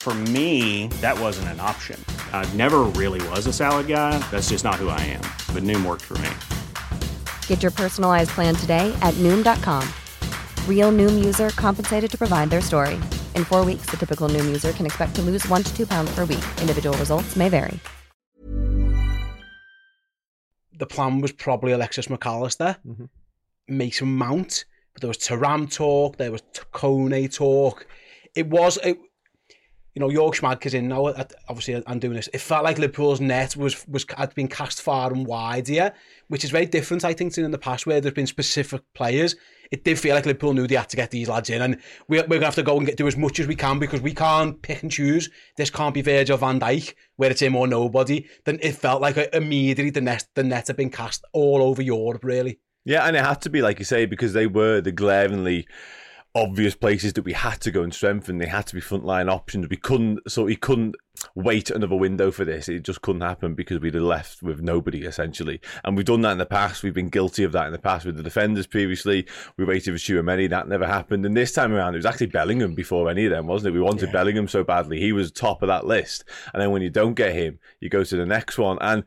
For me, that wasn't an option. I never really was a salad guy. That's just not who I am. But Noom worked for me. Get your personalized plan today at Noom.com. Real Noom user compensated to provide their story. In four weeks, the typical Noom user can expect to lose one to two pounds per week. Individual results may vary. The plan was probably Alexis Mac Allister, Mm-hmm. Mason Mount, but there was Thuram talk, there was Kone talk. It was, it, you know, Jörg Schmadtke's in now. Obviously, I'm doing this. It felt like Liverpool's net was was had been cast far and wide here, which is very different, I think, to in the past where there's been specific players. It did feel like Liverpool knew they had to get these lads in, and we're, we're going to have to go and get, do as much as we can because we can't pick and choose. This can't be Virgil van Dijk, where it's him or nobody. Then it felt like uh, immediately the net, the net had been cast all over Europe, really. Yeah, and it had to be like you say because they were the glaringly obvious places that we had to go and strengthen. They had to be frontline options. We couldn't, so we couldn't wait another window for this. It just couldn't happen because we'd have left with nobody essentially. And we've done that in the past. We've been guilty of that in the past with the defenders previously. We waited for Tchouameni. That never happened. And this time around, it was actually Bellingham before any of them, wasn't it? We wanted Bellingham so badly. He was top of that list. And then when you don't get him, you go to the next one. And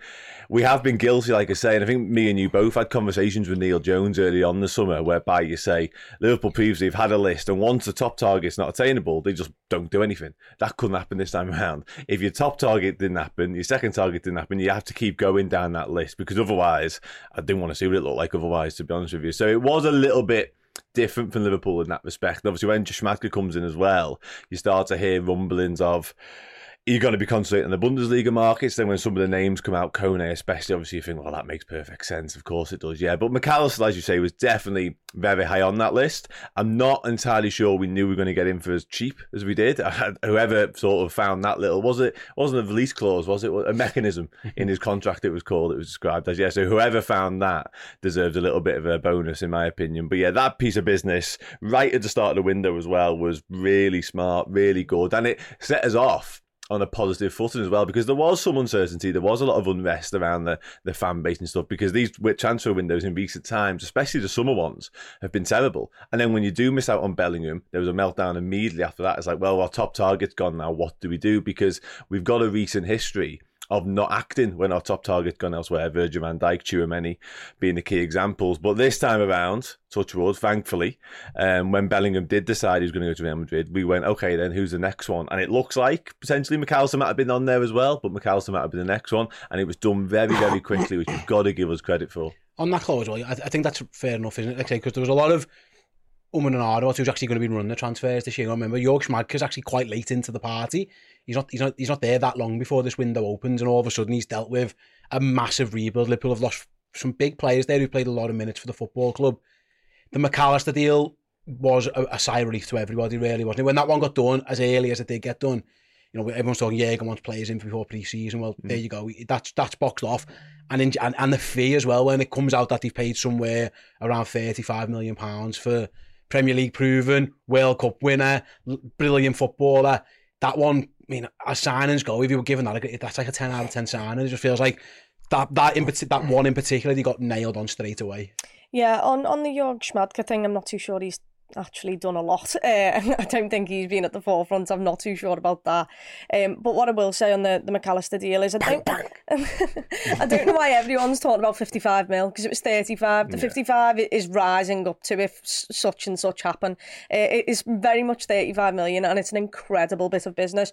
we have been guilty, like I say, and I think me and you both had conversations with Neil Jones early on the summer whereby you say Liverpool previously have had a list and once the top target's not attainable, they just don't do anything. That couldn't happen this time around. If your top target didn't happen, your second target didn't happen, you have to keep going down that list because otherwise, I didn't want to see what it looked like otherwise, to be honest with you. So it was a little bit different from Liverpool in that respect. Obviously, when Schmadtke comes in as well, you start to hear rumblings of you're going to be concentrating on the Bundesliga markets. Then when some of the names come out, Kone especially, obviously you think, well, that makes perfect sense. Of course it does, yeah. But Mac Allister, as you say, was definitely very high on that list. I'm not entirely sure we knew we were going to get him for as cheap as we did. Whoever sort of found that little was it wasn't a release clause, was it a mechanism in his contract? It was called. It was described as yeah. So whoever found that deserved a little bit of a bonus, in my opinion. But yeah, that piece of business right at the start of the window as well was really smart, really good, and it set us off on a positive footing as well because there was some uncertainty, there was a lot of unrest around the, the fan base and stuff because these transfer windows in recent times, especially the summer ones, have been terrible. And then when you do miss out on Bellingham, there was a meltdown immediately after that. It's like, well, our top target's gone now. What do we do? Because we've got a recent history of not acting when our top target's gone elsewhere. Virgil van Dijk, Tchouameni being the key examples. But this time around, touch wood, thankfully, um, when Bellingham did decide he was going to go to Real Madrid, we went, okay, then who's the next one? And it looks like potentially Mac Allister might have been on there as well, but Mac Allister might have been the next one. And it was done very, very quickly, which you've got to give us credit for. on that clause, well, I, I think that's fair enough, isn't it? Because there was a lot of um and an ah who's actually going to be running the transfers this year. I remember Jörg Schmadtke's actually quite late into the party. He's not, he's not, he's not there that long before this window opens, and all of a sudden he's dealt with a massive rebuild. Liverpool have lost some big players there who played a lot of minutes for the football club. The Mac Allister deal was a, a sigh of relief to everybody, really, wasn't it? When that one got done as early as it did get done, you know, everyone's talking Jurgen wants players in before pre-season. Well, there you go. That's that's boxed off, and, in, and and the fee as well. When it comes out that they've paid somewhere around thirty-five million pounds for Premier League proven World Cup winner, brilliant footballer. That one, I mean, as signings go, if you were given that, that's like a ten out of ten signing. It just feels like that that in that one in particular, they got nailed on straight away. Yeah, on, on the Jörg Schmadtke thing, I'm not too sure he's actually done a lot. Uh, I don't think he's been at the forefront. I'm not too sure about that. Um, but what I will say on the, the Mac Allister deal is I don't, I don't know why everyone's talking about 55 mil because it was 35. The 55 i- is rising up to if such and such happen. Uh, it is very much 35 million and it's an incredible bit of business.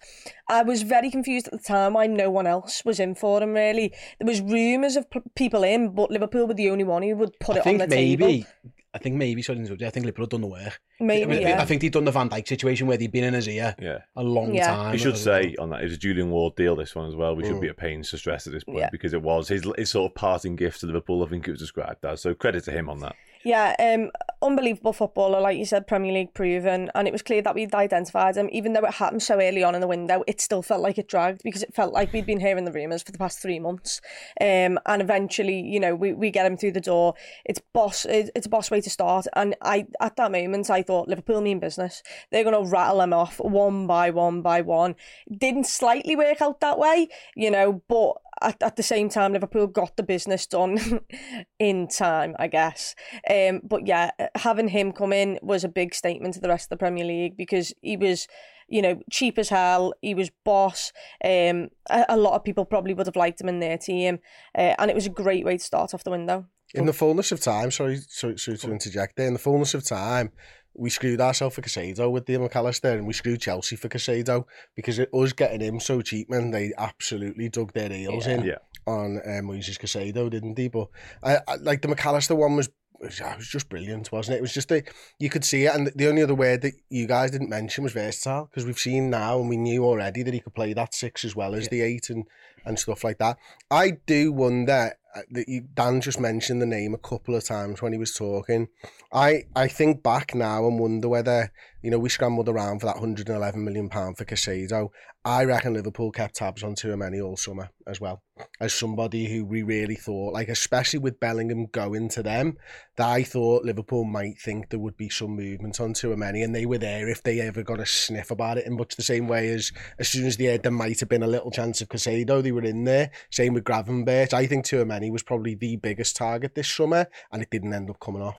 I was very confused at the time why no one else was in for him really. There was rumours of p- people in, but Liverpool were the only one who would put I it on the maybe. table. I think maybe sorry, to I think Liverpool have done the work. Maybe, I, yeah. I think they've done the Van Dijk situation where they've been in his ear Yeah. a long Yeah. time. We should say on that it was a Julian Ward deal. This one as well. We should mm. be at pains to stress at this point Yeah. because it was his his sort of parting gift to Liverpool. I think it was described as. So credit to him on that. Yeah, um, unbelievable footballer, like you said, Premier League proven, and it was clear that we'd identified him. Even though it happened so early on in the window, it still felt like it dragged because it felt like we'd been hearing the rumours for the past three months. Um, and eventually, you know, we, we get him through the door. It's boss. It's a boss way to start. And I, at that moment, I thought Liverpool mean business. They're going to rattle them off one by one by one. Didn't slightly work out that way, you know, but at, at the same time, Liverpool got the business done in time, I guess. Um, but yeah, having him come in was a big statement to the rest of the Premier League because he was, you know, cheap as hell. He was boss. Um, a, a lot of people probably would have liked him in their team, uh, and it was a great way to start off the window. In the fullness of time, sorry, sorry, sorry to interject there. In the fullness of time, we screwed ourselves for Caicedo with the Mac Allister and we screwed Chelsea for Caicedo because it, us getting him so cheap, man, they absolutely dug their heels Yeah. in Yeah. on uh, Moisés Caicedo, didn't they? But I, I, like the Mac Allister one was it was just brilliant, wasn't it? It was just a, you could see it, and the only other word that you guys didn't mention was versatile because we've seen now and we knew already that he could play that six as well as the eight and and stuff like that. I do wonder Uh, Dan just mentioned the name a couple of times when he was talking. I I think back now and wonder whether you know we scrambled around for that 111 million pound for Caicedo. I reckon Liverpool kept tabs on Tchouameni all summer as well as somebody who we really thought like especially with Bellingham going to them that I thought Liverpool might think there would be some movement on Tchouameni and they were there if they ever got a sniff about it in much the same way as as soon as they heard there might have been a little chance of Caicedo they were in there. Same with Gravenberch. I think Tchouameni was probably the biggest target this summer and it didn't end up coming off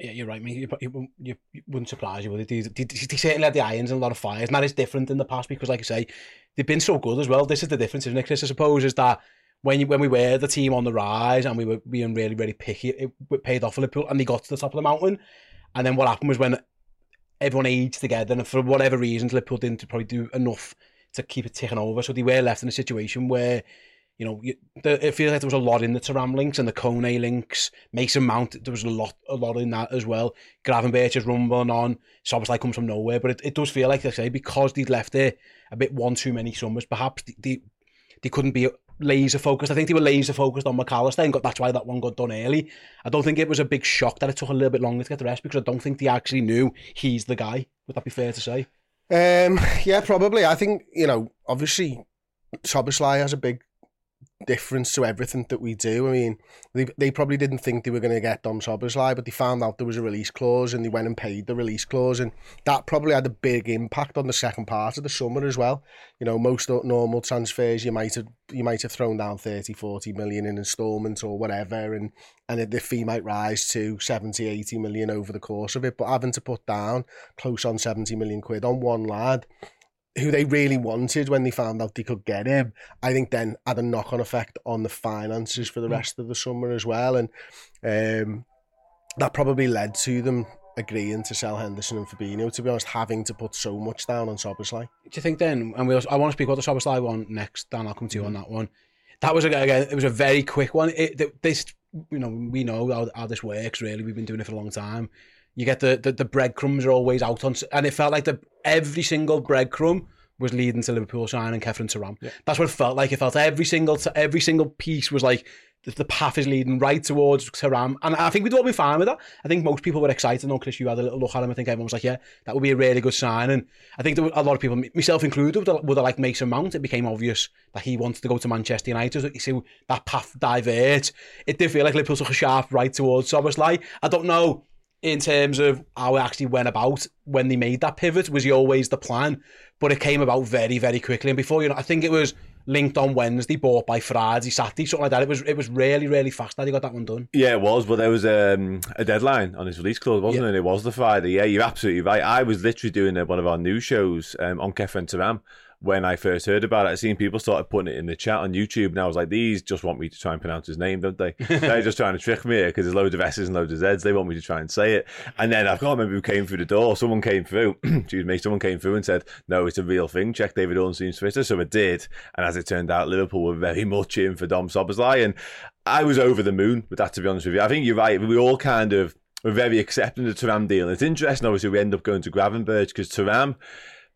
Yeah, you're right, mate. You, you, you, wouldn't surprise you, with it? They, they, they certainly had the irons and a lot of fires. That is different in the past because, like I say, they've been so good as well. This is the difference, isn't it, Chris? I suppose, is that when you, when we were the team on the rise and we were being really, really picky, it, paid off for Liverpool and they got to the top of the mountain. And then what happened was when everyone aged together and for whatever reasons, Liverpool didn't probably do enough to keep it ticking over. So they were left in a situation where you know, the, it feels like there was a lot in the Thuram links and the Kone links. Mason Mount, there was a lot, a lot in that as well. Gravenberch is rumbling on. Szoboszlai comes from nowhere, but it, it does feel like, I say, because they'd left it a bit one too many summers, perhaps they, they, they couldn't be laser focused. I think they were laser focused on Mac Allister and got, that's why that one got done early. I don't think it was a big shock that it took a little bit longer to get the rest because I don't think they actually knew he's the guy. Would that be fair to say? Um, yeah, probably. I think, you know, obviously, Szoboszlai has a big difference to everything that we do. I mean, they, they probably didn't think they were going to get Dom Szoboszlai, but they found out there was a release clause and they went and paid the release clause. And that probably had a big impact on the second part of the summer as well. You know, most normal transfers, you might have you might have thrown down 30, 40 million in instalments or whatever. And, and the fee might rise to 70, 80 million over the course of it. But having to put down close on 70 million quid on one lad, who they really wanted when they found out they could get him, I think then had a knock on effect on the finances for the rest of the summer as well. And um, that probably led to them agreeing to sell Henderson and Fabinho, to be honest, having to put so much down on Szoboszlai. Do you think then, and we'll, I want to speak about the Szoboszlai one next, Dan, I'll come to you on that one. That was, again, it was a very quick one. It, this, you know, we know how, how this works, really. We've been doing it for a long time. You get the, the, the breadcrumbs are always out on, and it felt like the every single breadcrumb was leading to Liverpool signing Khéphren Thuram. Yeah. That's what it felt like. It felt every single every single piece was like the, the path is leading right towards Thuram. And I think we'd all be fine with that. I think most people were excited. No, Chris, you had a little look at him. I think everyone was like, yeah, that would be a really good sign. And I think there were a lot of people, myself included, would have, would have liked Mason Mount. It became obvious that he wanted to go to Manchester United. You see that path divert. It did feel like Liverpool took a sharp right towards Szoboszlai. I don't know in terms of how it actually went about when they made that pivot. Was he always the plan? But it came about very, very quickly. And before you know, I think it was linked on Wednesday, bought by Friday, Saturday, something like that. It was it was really, really fast that he got that one done. Yeah, it was, but there was um, a deadline on his release clause, wasn't yeah. it? It was the Friday. Yeah, you're absolutely right. I was literally doing one of our news shows um, on Khéphren Thuram when I first heard about it. I seen people started putting it in the chat on YouTube, and I was like, these just want me to try and pronounce his name, don't they? They're just trying to trick me because there's loads of S's and loads of Z's. They want me to try and say it. And then I can't remember who came through the door. Someone came through, excuse me, someone came through and said, no, it's a real thing. Check David Ornstein's Twitter. So I did. And as it turned out, Liverpool were very much in for Dom Szoboszlai. And I was over the moon with that, to be honest with you. I think you're right. We all kind of were very accepting of the Thuram deal. It's interesting, obviously, we end up going to Gravenberch because Thuram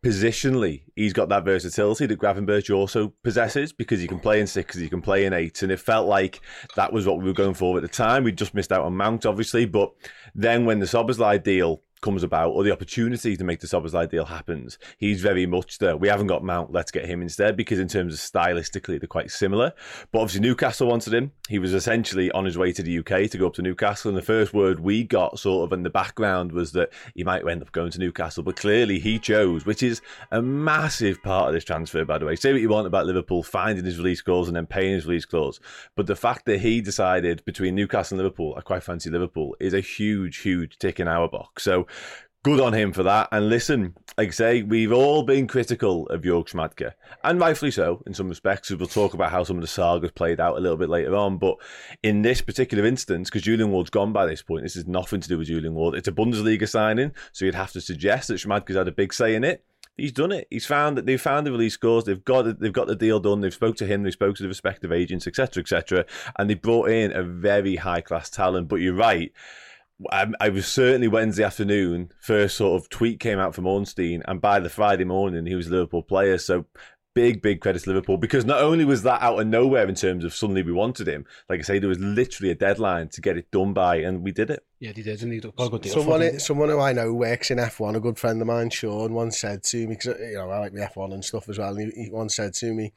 positionally, he's got that versatility that Gravenberch also possesses because he can play in six, he can play in eight, and it felt like that was what we were going for at the time. We just missed out on Mount, obviously, but then when the Szoboszlai deal comes about or the opportunity to make the Szoboszlai deal happens, he's very much there. We haven't got Mount, let's get him instead because in terms of stylistically, they're quite similar. But obviously, Newcastle wanted him. He was essentially on his way to the UK to go up to Newcastle. And the first word we got sort of in the background was that he might end up going to Newcastle. But clearly, he chose, which is a massive part of this transfer, by the way. Say what you want about Liverpool finding his release clause and then paying his release clause. But the fact that he decided between Newcastle and Liverpool, I quite fancy Liverpool, is a huge, huge tick in our box. So good on him for that. And listen, like I say, we've all been critical of Jörg Schmadtke, and rightfully so in some respects. We'll talk about how some of the sagas played out a little bit later on. But in this particular instance, because Julian Ward's gone by this point, this is nothing to do with Julian Ward. It's a Bundesliga signing, so you'd have to suggest that Schmadtke's had a big say in it. He's done it. He's found that they've found the release clause. They've got they've got the deal done. They've spoke to him. They spoke to the respective agents, etc., etc. And they brought in a very high class talent. But you're right I, I, was certainly Wednesday afternoon. First sort of tweet came out from Ornstein, and by the Friday morning, he was a Liverpool player. So big, big credit to Liverpool because not only was that out of nowhere in terms of suddenly we wanted him, like I say, there was literally a deadline to get it done by, and we did it. Yeah, he did, and he got a good deal. Someone, someone who I know works in F1, a good friend of mine, Sean, once said to me, because you know I like the F1 and stuff as well. And he, he once said to me,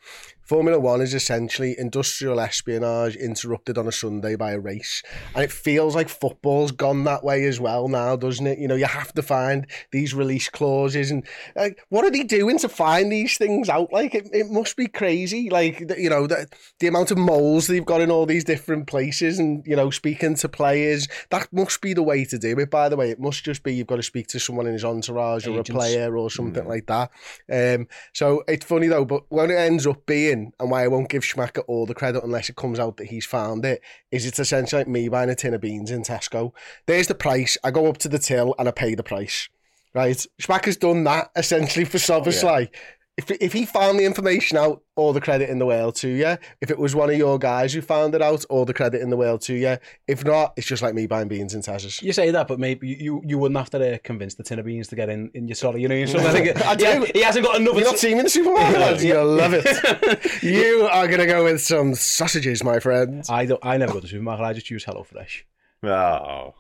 Formula One is essentially industrial espionage interrupted on a Sunday by a race. And it feels like football's gone that way as well now, doesn't it? You know, you have to find these release clauses. And like, what are they doing to find these things out? Like, it, it must be crazy. Like, you know, the, the amount of moles they've got in all these different places and, you know, speaking to players. That must be the way to do it, by the way. It must just be you've got to speak to someone in his entourage Agents. or a player or something mm. like that. Um, so it's funny, though, but when it ends up being and why I won't give Schmadtke all the credit unless it comes out that he's found it, is it's essentially like me buying a tin of beans in Tesco. There's the price. I go up to the till and I pay the price. Right? Schmadtke's done that essentially for Szoboszlai. Yeah if if he found the information out, all the credit in the world to you. If it was one of your guys who found it out, all the credit in the world to you. If not, it's just like me buying beans in Tesco's. You say that, but maybe you you wouldn't have to uh, convince the tin of beans to get in in your sorry, you know. So I, think, I do. Yeah, he hasn't got enough. You're not seeing me in the supermarket. you love it. you are gonna go with some sausages, my friend. I don't. I never go to the supermarket. I just use HelloFresh. Oh.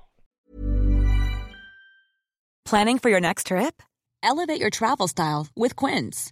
Planning for your next trip? Elevate your travel style with Quince.